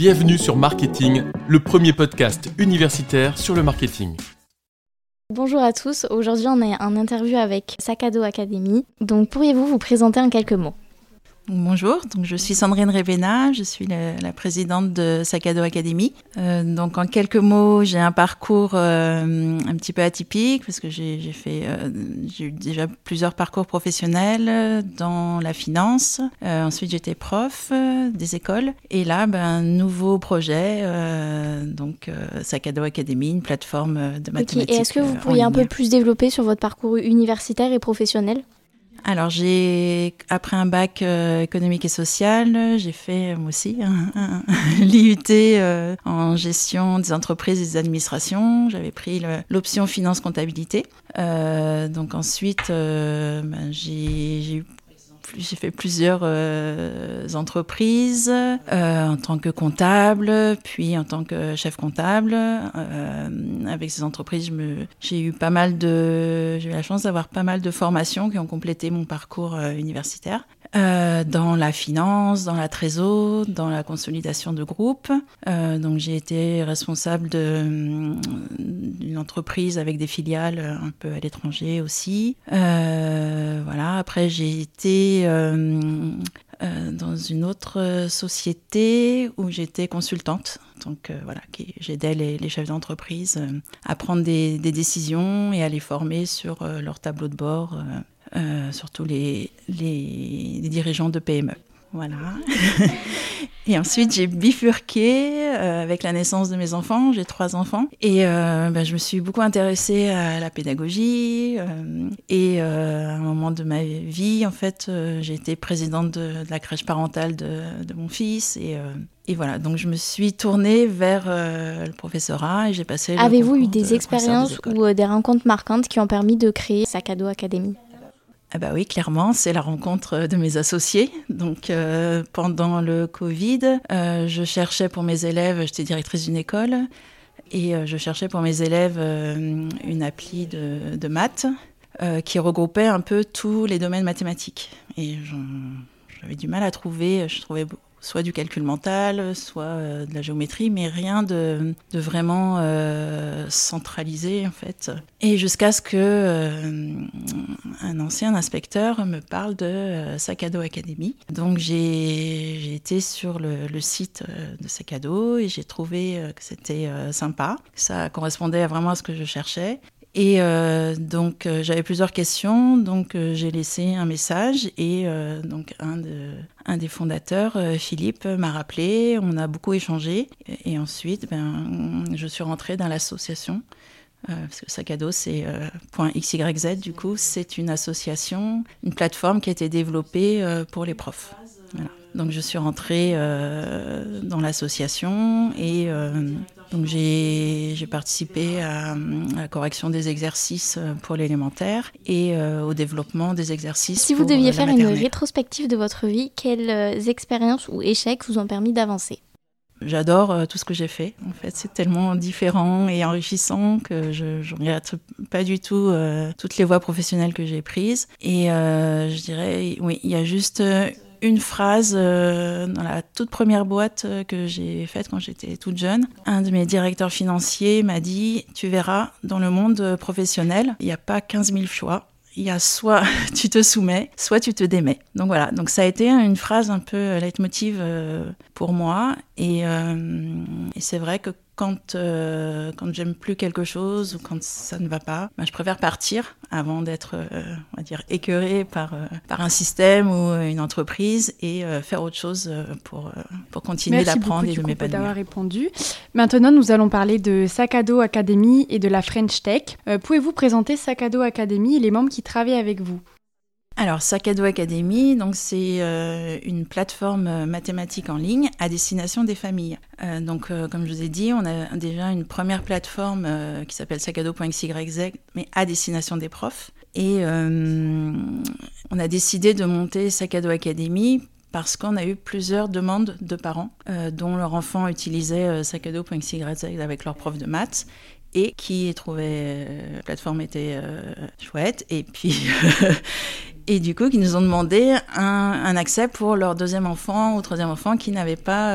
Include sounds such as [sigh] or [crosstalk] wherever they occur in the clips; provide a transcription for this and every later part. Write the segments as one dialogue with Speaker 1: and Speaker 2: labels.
Speaker 1: Bienvenue sur Marketing, le premier podcast universitaire sur le marketing.
Speaker 2: Bonjour à tous, aujourd'hui on est en interview avec Sakado Academy. Donc pourriez-vous vous présenter en quelques mots?
Speaker 3: Bonjour, donc je suis Sandrine Revena, je suis la, présidente de Sakado Academy. Euh, donc en quelques mots, j'ai un parcours euh, un petit peu atypique parce que j'ai fait, euh, j'ai eu déjà plusieurs parcours professionnels dans la finance. ensuite, j'étais prof des écoles et là, ben, un nouveau projet, donc Sakado Academy, une plateforme de mathématiques.
Speaker 2: Et est-ce que vous pourriez un peu plus développer sur votre parcours universitaire et professionnel?
Speaker 3: Alors j'ai après un bac euh, économique et social, j'ai fait moi aussi un, [laughs] l'IUT euh, en gestion des entreprises et des administrations. J'avais pris l'option finance comptabilité. Euh, donc ensuite, ben, j'ai eu j'ai fait plusieurs euh, entreprises euh, en tant que comptable, puis en tant que chef comptable. Euh, avec ces entreprises, j'ai eu pas mal de, j'ai eu la chance d'avoir pas mal de formations qui ont complété mon parcours universitaire. Euh, dans la finance, dans la trésor, dans la consolidation de groupes. Euh, donc j'ai été responsable d'une entreprise avec des filiales un peu à l'étranger aussi. Euh, voilà. Après j'ai été dans une autre société où j'étais consultante. Donc voilà, j'aidais les, chefs d'entreprise à prendre des, des, décisions et à les former sur leur tableau de bord euh, surtout les, les, dirigeants de PME. Voilà. [laughs] et ensuite, j'ai bifurqué euh, avec la naissance de mes enfants. J'ai trois enfants. Et euh, ben, je me suis beaucoup intéressée à la pédagogie. et à un moment de ma vie, en fait, j'ai été présidente de, la crèche parentale de, de mon fils. Et, et, voilà, donc je me suis tournée vers le professorat et j'ai passé.
Speaker 2: Avez-vous eu des expériences ou des rencontres marquantes qui ont permis de créer Sakado Academy?
Speaker 3: Ah bah oui, clairement, c'est la rencontre de mes associés. Donc euh, pendant le Covid, euh, je cherchais pour mes élèves, j'étais directrice d'une école, et euh, je cherchais pour mes élèves une appli de, de maths qui regroupait un peu tous les domaines mathématiques. Et j'avais du mal à trouver, je trouvais soit du calcul mental, soit euh, de la géométrie, mais rien de, vraiment euh, centralisé en fait. Et jusqu'à ce que euh, un ancien inspecteur me parle de Sakado Academy. Donc j'ai été sur le, site de Sakado et j'ai trouvé que c'était sympa, que ça correspondait vraiment à ce que je cherchais. Et euh, donc euh, j'avais plusieurs questions, donc euh, j'ai laissé un message et donc un, de, un, des fondateurs, Philippe, m'a rappelé, on a beaucoup échangé et, ensuite ben, je suis rentrée dans l'association. parce que Sakado, c'est .xyz, du coup, c'est une association, une plateforme qui a été développée pour les profs. Donc je suis rentrée dans l'association et donc j'ai participé à, la correction des exercices euh, pour l'élémentaire et euh, au développement des exercices.
Speaker 2: Si vous deviez faire une rétrospective de votre vie, quelles euh, expériences ou échecs vous ont permis d'avancer?
Speaker 3: J'adore tout ce que j'ai fait. En fait, c'est tellement différent et enrichissant que je ne regrette pas du tout toutes les voies professionnelles que j'ai prises. Et je dirais, oui, il y a juste une phrase euh, dans la toute première boîte euh, que j'ai faite quand j'étais toute jeune. Un de mes directeurs financiers m'a dit Tu verras, dans le monde professionnel, il n'y a pas 15 000 choix. Il y a soit [laughs] tu te soumets, soit tu te démets. Donc voilà, donc ça a été une phrase un peu leitmotiv euh, pour moi. Et, et c'est vrai que quand, euh, quand j'aime plus quelque chose ou quand ça ne va pas, ben, je préfère partir avant d'être, euh, on va dire, écœuré par, euh, par un système ou une entreprise et faire autre chose pour, pour continuer d'apprendre et de m'épanouir.
Speaker 4: d'avoir répondu. Maintenant, nous allons parler de Sakado Academy et de la French Tech. Pouvez-vous présenter Sakado Academy et les membres qui travaillent avec vous?
Speaker 3: Alors, Sakado Academy, donc c'est euh, une plateforme euh, mathématique en ligne à destination des familles. Euh, donc, comme je vous ai dit, on a déjà une première plateforme qui s'appelle sakado.xyz, mais à destination des profs. Et on a décidé de monter Sakado Academy parce qu'on a eu plusieurs demandes de parents dont leur enfant utilisait sakado.xyz avec leur prof de maths et qui trouvaient la plateforme était chouette et puis [laughs] et du coup qui nous ont demandé un, accès pour leur deuxième enfant ou troisième enfant qui n'avait pas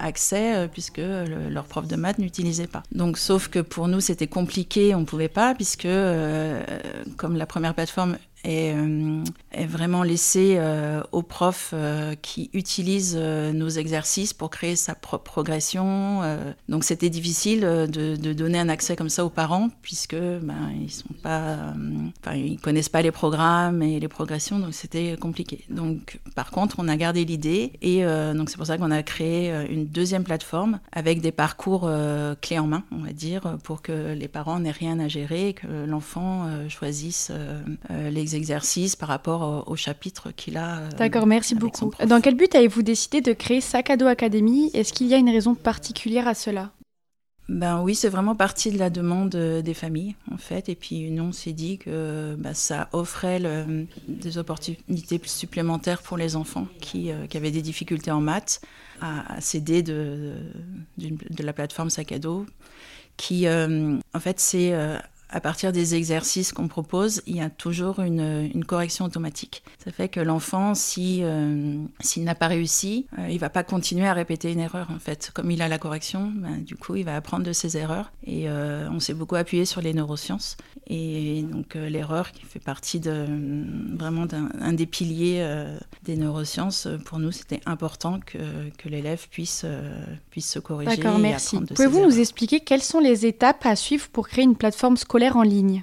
Speaker 3: accès puisque leur prof de maths n'utilisait pas. Donc sauf que pour nous c'était compliqué, on pouvait pas puisque comme la première plateforme est, euh, vraiment laissé euh, aux profs euh, qui utilisent nos exercices pour créer sa propre progression. donc c'était difficile de, donner un accès comme ça aux parents puisque ben, ils sont connaissent pas les programmes et les progressions, donc c'était compliqué. Donc par contre, on a gardé l'idée et donc c'est pour ça qu'on a créé une deuxième plateforme avec des parcours clés en main, on va dire, pour que les parents n'aient rien à gérer, que l'enfant choisisse l'exercice exercices par rapport au, chapitre qu'il a.
Speaker 4: Euh, D'accord, merci beaucoup. Dans quel but avez-vous décidé de créer Sakado Academy? Est-ce qu'il y a une raison particulière à cela?
Speaker 3: Ben oui, c'est vraiment partie de la demande euh, des familles, en fait. Et puis, nous, on s'est dit que ben, ça offrait des opportunités supplémentaires pour les enfants qui, euh, qui avaient des difficultés en maths à, s'aider de, de, la plateforme Sakado, qui, en fait, c'est à partir des exercices qu'on propose, il y a toujours une, une, correction automatique. Ça fait que l'enfant, si, euh, s'il n'a pas réussi, euh, il va pas continuer à répéter une erreur en fait. Comme il a la correction, ben, du coup, il va apprendre de ses erreurs. Et euh, on s'est beaucoup appuyé sur les neurosciences. Et donc l'erreur qui fait partie de vraiment d'un des piliers des neurosciences, pour nous, c'était important que, que l'élève puisse, puisse se corriger.
Speaker 4: D'accord, merci. Pouvez-vous nous expliquer quelles sont les étapes à suivre pour créer une plateforme scolaire en ligne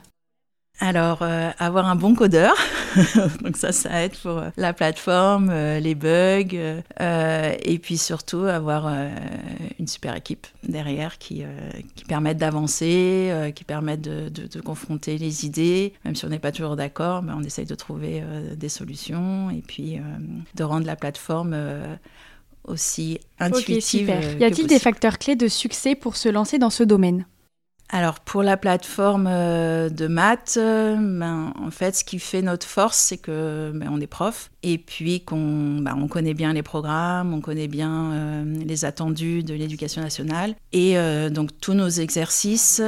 Speaker 3: alors, euh, avoir un bon codeur, [laughs] donc ça, ça aide pour euh, la plateforme, euh, les bugs, et puis surtout avoir une super équipe derrière qui, qui permettent d'avancer, qui permettent de, confronter les idées, même si on n'est pas toujours d'accord, mais on essaye de trouver des solutions, et puis de rendre la plateforme aussi intuitive.
Speaker 4: super. y a-t-il des facteurs clés de succès pour se lancer dans ce domaine?
Speaker 3: Alors pour la plateforme euh, de maths, euh, ben, en fait ce qui fait notre force c'est que ben, on est prof et puis qu'on ben, on connaît bien les programmes, on connaît bien euh, les attendus de l'éducation nationale et donc tous nos exercices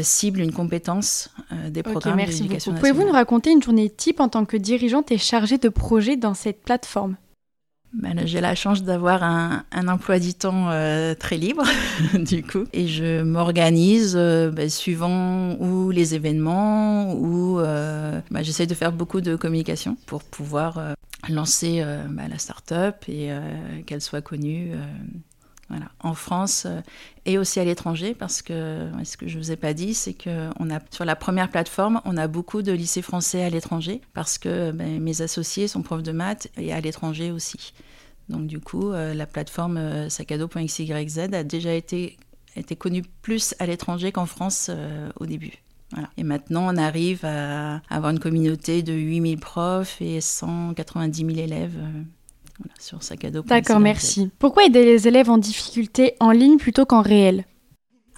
Speaker 3: ciblent une compétence des programmes de l'éducation nationale.
Speaker 4: Pouvez-vous nous raconter une journée type en tant que dirigeante et chargée de projet dans cette plateforme?
Speaker 3: Ben, j'ai la chance d'avoir un, emploi du temps euh, très libre, [laughs] du coup, et je m'organise euh, ben, suivant où les événements, où euh, ben, j'essaie de faire beaucoup de communication pour pouvoir lancer ben, la start-up et qu'elle soit connue. En France et aussi à l'étranger, parce que ce que je ne vous ai pas dit, c'est que a, sur la première plateforme, on a beaucoup de lycées français à l'étranger, parce que mes associés sont profs de maths et à l'étranger aussi. Donc du coup, euh, la plateforme euh, sacado.xyz a déjà été, connue plus à l'étranger qu'en France euh, au début. Et maintenant, on arrive à avoir une communauté de 8000 profs et 190 000 élèves voilà, sur sacado.xyz.
Speaker 4: D'accord, merci. Pourquoi aider les élèves en difficulté en ligne plutôt qu'en réel?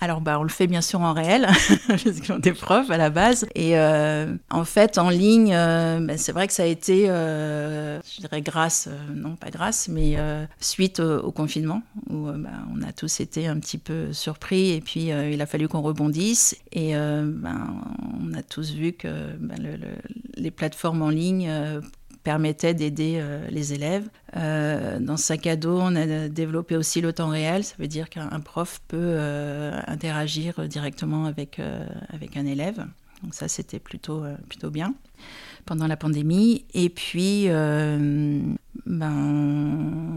Speaker 3: Alors, bah, on le fait bien sûr en réel, [laughs] parce qu'on est profs à la base. Et euh, en fait, en ligne, euh, bah, c'est vrai que ça a été, euh, je dirais grâce, non pas grâce, mais suite au, confinement, où bah, on a tous été un petit peu surpris, et puis il a fallu qu'on rebondisse. Et ben, on a tous vu que les plateformes en ligne permettait d'aider euh, les élèves. Euh, dans Sac à dos, on a développé aussi le temps réel. Ça veut dire qu'un prof peut euh, interagir directement avec, avec un élève. Donc ça, c'était plutôt, plutôt bien pendant la pandémie. Et puis, ben,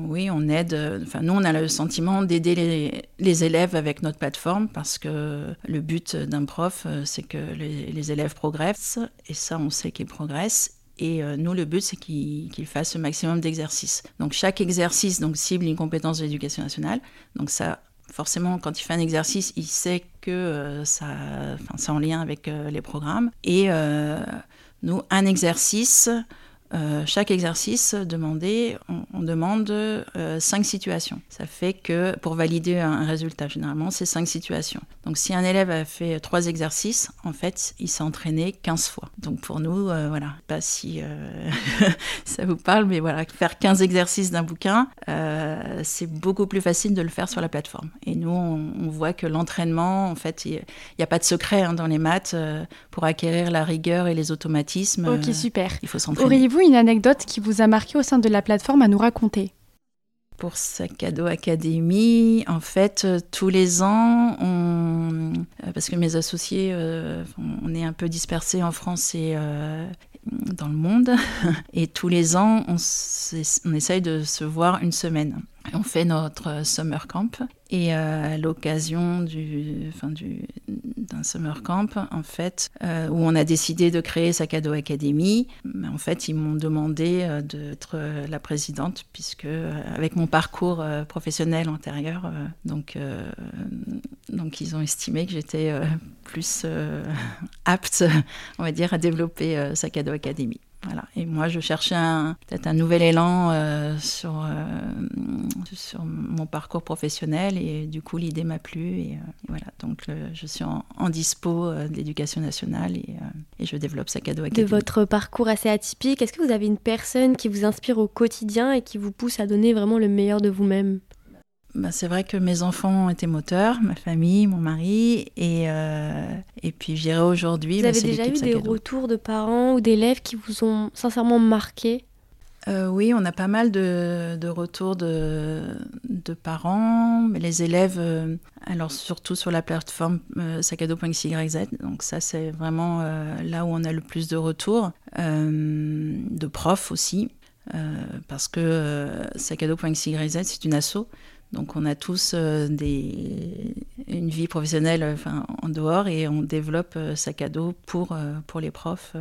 Speaker 3: oui, on aide. Enfin, nous, on a le sentiment d'aider les, élèves avec notre plateforme parce que le but d'un prof, c'est que les, élèves progressent. Et ça, on sait qu'ils progressent. Et euh, nous, le but, c'est qu'ils fassent le maximum d'exercices. Donc chaque exercice donc, cible une compétence de l'éducation nationale. Donc ça, forcément, quand il fait un exercice, il sait que euh, ça, c'est en lien avec euh, les programmes. Et nous, un exercice, euh, chaque exercice demandé, on, demande euh, cinq situations. Ça fait que pour valider un, résultat, généralement, c'est cinq situations. Donc si un élève a fait trois exercices, en fait, il s'est entraîné 15 fois. Donc pour nous, euh, voilà, pas si [laughs] ça vous parle, mais voilà, faire 15 exercices d'un bouquin, c'est beaucoup plus facile de le faire sur la plateforme. Et nous, on, voit que l'entraînement, en fait, il n'y a pas de secret hein, dans les maths. pour acquérir la rigueur et les automatismes,
Speaker 4: ok, super.
Speaker 3: il faut s'entraîner.
Speaker 4: Une anecdote qui vous a marqué au sein de la plateforme à nous raconter?
Speaker 3: Pour Saccado Academy, en fait, tous les ans, on... parce que mes associés, on est un peu dispersés en France et, dans le monde. [laughs] Et tous les ans, on, essaye de se voir une semaine. On fait notre summer camp et euh, à l'occasion du, summer camp, en fait, euh, où on a décidé de créer Sakado Academy, en fait, ils m'ont demandé euh, d'être la présidente, puisque avec mon parcours professionnel antérieur, donc, donc ils ont estimé que j'étais plus [laughs] apte, on va dire, à développer Sakado Academy. Voilà. Et moi, je cherchais peut-être un nouvel élan euh, sur, euh, sur mon parcours professionnel et du coup, l'idée m'a plu. Et, euh, voilà, donc je suis en, dispo de l'éducation nationale et, et, je développe Sakado Academy.
Speaker 2: De votre parcours assez atypique, est-ce que vous avez une personne qui vous inspire au quotidien et qui vous pousse à donner vraiment le meilleur de vous-même?
Speaker 3: Bah, c'est vrai que mes enfants ont été moteurs, ma famille, mon mari, et, euh, et puis je dirais aujourd'hui.
Speaker 2: Vous bah, avez déjà eu des retours de parents ou d'élèves qui vous ont sincèrement marqué
Speaker 3: euh, oui, on a pas mal de, de retours de, de, parents, mais les élèves, euh, alors surtout sur la plateforme euh, sacado.xyz, donc ça c'est vraiment là où on a le plus de retours, de profs aussi, parce que sacado.xyz c'est une asso, donc on a tous euh, des, une vie professionnelle enfin, en dehors et on développe euh, sac à dos pour, euh, pour les profs,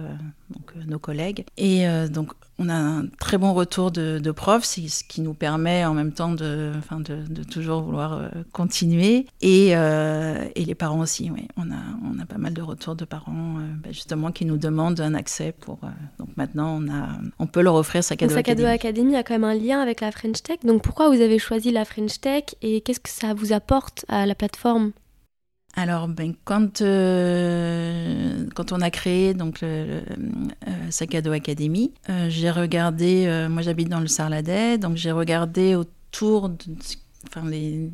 Speaker 3: donc nos collègues. Et donc on a un très bon retour de, de profs, ce qui nous permet en même temps de, enfin de, de toujours vouloir continuer. Et, et, les parents aussi, oui. On a, on a pas mal de retours de parents bah, justement qui nous demandent un accès pour... donc maintenant on, a, on peut leur offrir sac à dos
Speaker 2: Sac à dos Academy a quand même un lien avec la French Tech. Donc pourquoi vous avez choisi la French Tech et qu'est-ce que ça vous apporte à la plateforme?
Speaker 3: Alors, ben, quand, euh, quand on a créé donc, euh, Sakado Academy, euh, j'ai regardé, moi j'habite dans le Sarladais, donc j'ai regardé autour enfin, des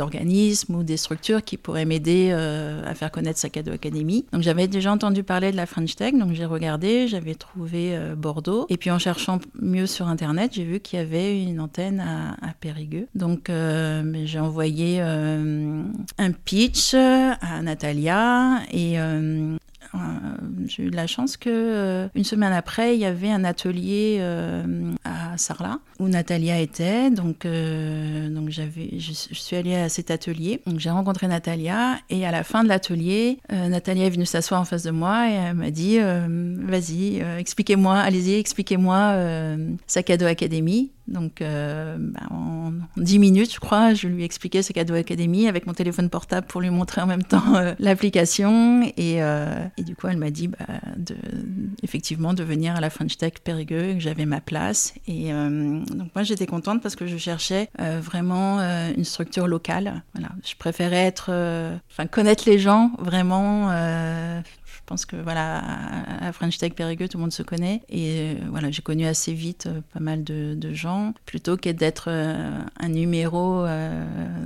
Speaker 3: organismes ou des structures qui pourraient m'aider à faire connaître Sakado Academy. Donc j'avais déjà entendu parler de la French Tech, donc j'ai regardé, j'avais trouvé Bordeaux. Et puis en cherchant mieux sur Internet, j'ai vu qu'il y avait une antenne à, Périgueux. Donc euh, j'ai envoyé un pitch à Natalia et euh, j'ai eu de la chance que euh, une semaine après, il y avait un atelier euh, à Sarlat où Natalia était. Donc, donc j'avais, je, suis allée à cet atelier. Donc j'ai rencontré Natalia et à la fin de l'atelier, Natalia est venue s'asseoir en face de moi et elle m'a dit "Vas-y, expliquez-moi, allez-y, expliquez-moi Sakado Academy." Donc, euh, bah, en 10 minutes, je crois, je lui ai expliqué ce cadeau Academy avec mon téléphone portable pour lui montrer en même temps euh, l'application. Euh, et, du coup, elle m'a dit bah, de, effectivement de venir à la French Tech Périgueux, que j'avais ma place. Et donc, moi, j'étais contente parce que je cherchais vraiment une structure locale. Voilà. Je préférais être, enfin, connaître les gens vraiment je pense que voilà, à French Tech Périgueux, tout le monde se connaît. Et euh, voilà, j'ai connu assez vite euh, pas mal de, gens, plutôt que d'être euh, un numéro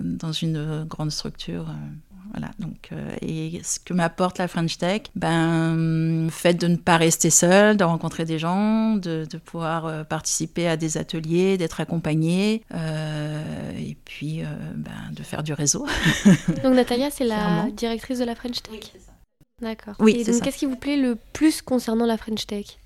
Speaker 3: dans une grande structure. Voilà, donc, et ce que m'apporte la French Tech, ben, le fait de ne pas rester seul, de rencontrer des gens, de, pouvoir participer à des ateliers, d'être accompagné, et puis ben, de faire du réseau. [laughs]
Speaker 2: donc Natalia, c'est la directrice de la French Tech D'accord.
Speaker 3: Oui,
Speaker 2: Et donc, qu'est-ce qui vous plaît le plus concernant la French Tech?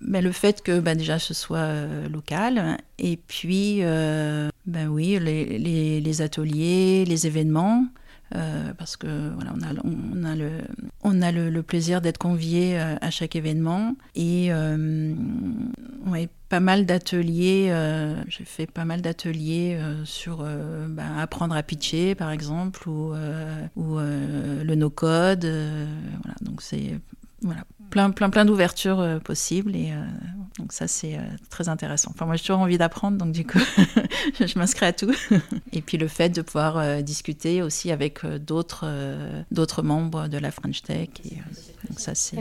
Speaker 3: Ben, le fait que ben, déjà ce soit euh, local et puis euh, ben oui les, les, les, ateliers les événements euh, parce que voilà on a, on a le on a le, plaisir d'être convié à chaque événement et ouais, pas mal d'ateliers j'ai fait pas mal d'ateliers sur ben, apprendre à pitcher par exemple ou, ou le no code voilà donc c'est voilà plein, plein, plein d'ouvertures euh, possibles. Et euh, donc ça, c'est euh, très intéressant. Enfin, moi, j'ai toujours envie d'apprendre, donc du coup, [laughs] je m'inscris à tout. [laughs] et puis le fait de pouvoir discuter aussi avec d'autres d'autres membres de la French Tech. Et, donc ça, c'est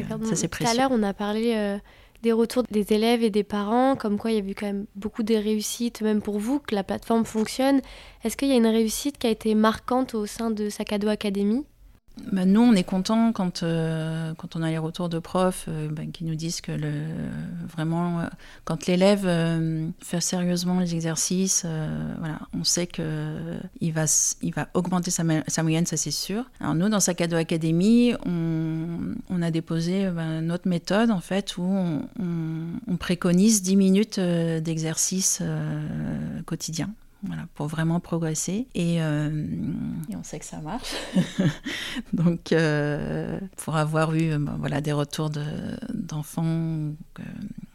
Speaker 3: précieux. Tout
Speaker 2: à l'heure, on a parlé des retours des élèves et des parents, comme quoi il y a eu quand même beaucoup de réussites, même pour vous, que la plateforme fonctionne. Est-ce qu'il y a une réussite qui a été marquante au sein de Sakado Academy?
Speaker 3: Bah, nous, on est content quand, euh, quand on a les retours de profs euh, bah, qui nous disent que vraiment, euh, quand l'élève fait sérieusement les exercices, voilà, on sait qu'il va, il va augmenter sa, moyenne, ça c'est sûr. Alors nous, dans Sacado Academy, on, a déposé bah, notre méthode en fait où on, on préconise 10 minutes d'exercice quotidien pour vraiment progresser. Et, euh, on sait que ça marche. [laughs] Donc, euh, pour avoir eu euh, voilà, des retours d'enfants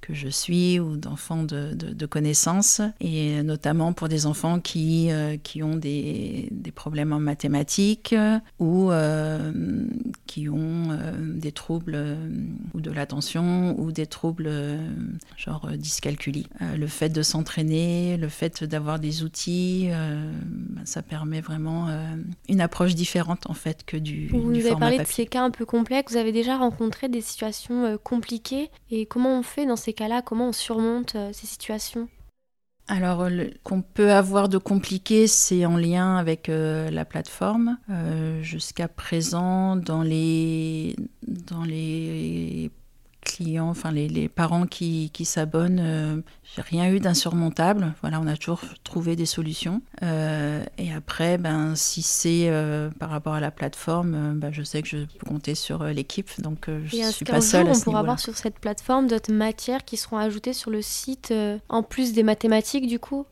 Speaker 3: que je suis ou d'enfants de, de, connaissances, et notamment pour des enfants qui, euh, qui ont des, des, problèmes en mathématiques ou qui ont des troubles ou de l'attention ou des troubles genre dyscalculie. le fait de s'entraîner, le fait d'avoir des outils, ben, ça permet vraiment une approche différente en fait que du,
Speaker 2: vous
Speaker 3: du
Speaker 2: avez
Speaker 3: parlé
Speaker 2: de ces cas un peu complexes, vous avez déjà rencontré des situations compliquées. Et comment on fait dans ces cas-là? Comment on surmonte euh, ces situations?
Speaker 3: Alors, qu'on peut avoir de compliqué, c'est en lien avec euh, la plateforme. Euh, jusqu'à présent, dans les, dans les clients, enfin les, parents qui, s'abonnent, euh, j'ai rien eu d'insurmontable. Voilà, on a toujours trouvé des solutions. Euh, et après, ben, si c'est euh, par rapport à la plateforme, ben, je sais que je peux compter sur l'équipe, donc je ne suis pas seule.
Speaker 2: on pourra voir sur cette plateforme d'autres matières qui seront ajoutées sur le site, en plus des mathématiques du coup?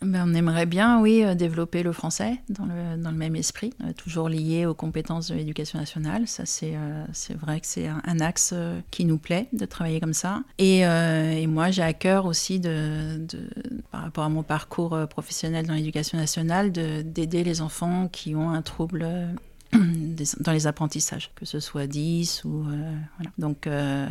Speaker 3: Ben, on aimerait bien, oui, euh, développer le français dans le, même esprit, euh, toujours lié aux compétences de l'éducation nationale. Ça, c'est euh, vrai que c'est un, axe qui nous plaît de travailler comme ça. Et, moi, j'ai à cœur aussi, par rapport à mon parcours professionnel dans l'éducation nationale, d'aider les enfants qui ont un trouble dans les apprentissages, que ce soit 10 ou... Euh, voilà. donc, euh,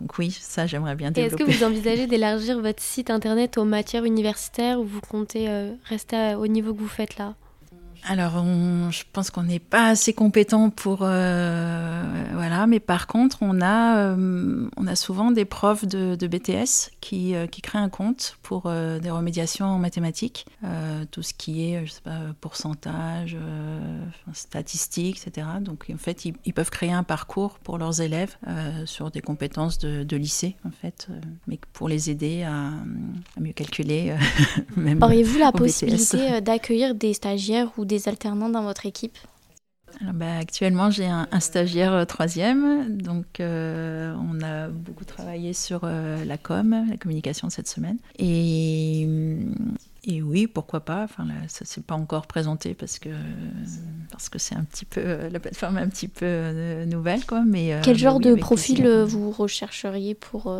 Speaker 3: donc oui, ça j'aimerais bien développer.
Speaker 2: Est-ce que vous envisagez d'élargir votre site internet aux matières universitaires ou vous comptez euh, rester au niveau que vous faites là?
Speaker 3: Alors, je pense qu'on n'est pas assez compétent pour euh, voilà, mais par contre, on a euh, on a souvent des profs de, BTS qui, euh, qui créent un compte pour des remédiations en mathématiques, tout ce qui est je sais pas pourcentage, statistiques, etc. Donc en fait, ils, peuvent créer un parcours pour leurs élèves sur des compétences de, lycée en fait, mais pour les aider à, mieux calculer. [laughs]
Speaker 2: Auriez-vous la possibilité d'accueillir des stagiaires ou des alternants dans votre équipe
Speaker 3: alors, bah, actuellement, j'ai un, stagiaire euh, troisième, donc euh, on a beaucoup travaillé sur euh, la com, la communication cette semaine. Et, et oui, pourquoi pas. Enfin, là, ça s'est pas encore présenté parce que parce que c'est un petit peu la plateforme est un petit peu nouvelle, quoi. Mais
Speaker 2: quel genre de profil vous rechercheriez pour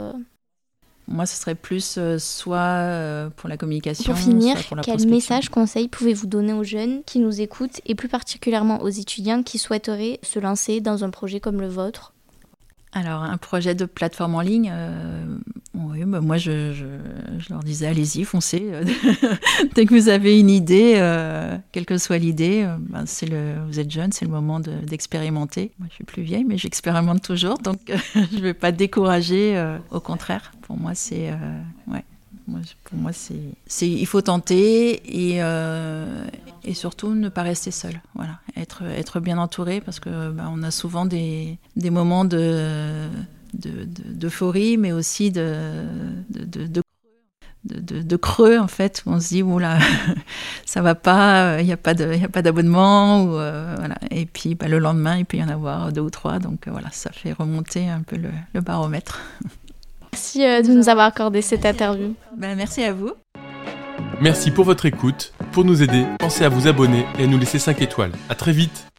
Speaker 3: moi, ce serait plus euh, soit euh, pour la communication.
Speaker 2: Pour finir, quel message, conseil pouvez-vous donner aux jeunes qui nous écoutent et plus particulièrement aux étudiants qui souhaiteraient se lancer dans un projet comme le vôtre?
Speaker 3: Alors, un projet de plateforme en ligne, euh, oui, bah, moi je, je, leur disais allez-y, foncez. [laughs] Dès que vous avez une idée, euh, quelle que soit l'idée, euh, bah, c'est le, vous êtes jeune, c'est le moment d'expérimenter. moi je suis plus vieille, mais j'expérimente toujours, donc [laughs] je ne vais pas décourager, au contraire. Pour moi, c'est. ouais. pour moi, c'est, il faut tenter et, et surtout ne pas rester seul. Voilà, être, être bien entouré parce que bah, on a souvent des, des moments de, d'euphorie, mais aussi de, de, de, creux en fait où on se dit oula [laughs] ça va pas il n'y a pas de a pas d'abonnement ou euh, voilà. Et puis bah, le lendemain il peut y en avoir deux ou trois donc euh, voilà ça fait remonter un peu le, le baromètre.
Speaker 2: Merci euh, de nous avoir accordé cette interview.
Speaker 3: Ben, merci à vous
Speaker 1: Merci pour votre écoute. Pour nous aider, pensez à vous abonner et à nous laisser 5 étoiles. À très vite